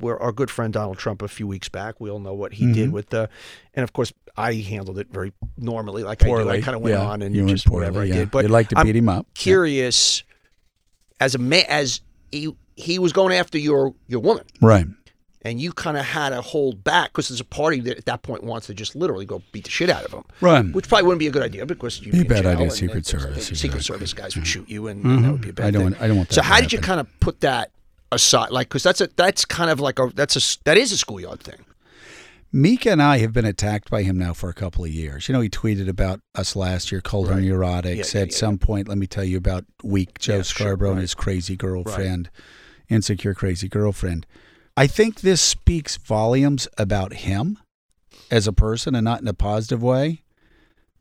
where our good friend Donald Trump a few weeks back. We all know what he did mm-hmm. with the, and of course I handled it very normally, like I do. I kind of went yeah. on and You just whatever poorly, I yeah. did. But You'd like to I'm beat him up. Yeah. Curious, as a man, as he he was going after your your woman, Right. and you kind of had to hold back because there's a party that at that point wants to just literally go beat the shit out of him. Right. Which probably wouldn't be a good idea because you'd Be be, in bad idea, and- Secret and Service, that. Secret exactly. Service guys would shoot you, and, and that mm-hmm. would be a bad I don't thing. I don't want that So how did you kind of put that aside? Like, because that's a that's kind of like a that's a that is a schoolyard thing. Mika and I have been attacked by him now for a couple of years. You know, he tweeted about us last year, called her Right. neurotic. Yeah, said yeah, at yeah, some point, let me tell you about weak Joe Yeah, sure, Scarborough and his crazy girlfriend, insecure crazy girlfriend. I think this speaks volumes about him as a person and not in a positive way.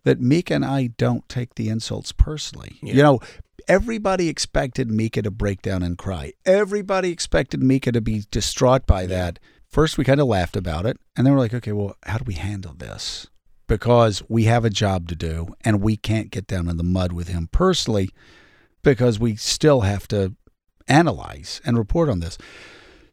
That Mika and I don't take the insults personally. You know, everybody expected Mika to break down and cry. Everybody expected Mika to be distraught by that. First, we kind of laughed about it, and then we're like, okay, well, how do we handle this? Because we have a job to do, and we can't get down in the mud with him personally because we still have to analyze and report on this.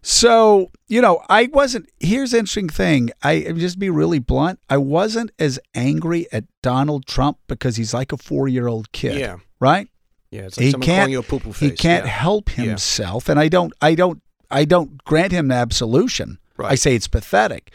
So, you know, I wasn't. Here's the interesting thing. I just be really blunt. I wasn't as angry at Donald Trump because he's like a four year old kid. Yeah. Right? Yeah, it's like he can't. you a poo-poo he can't yeah. help Yeah. himself, and I don't. I don't. I don't grant him absolution. Right. I say it's pathetic.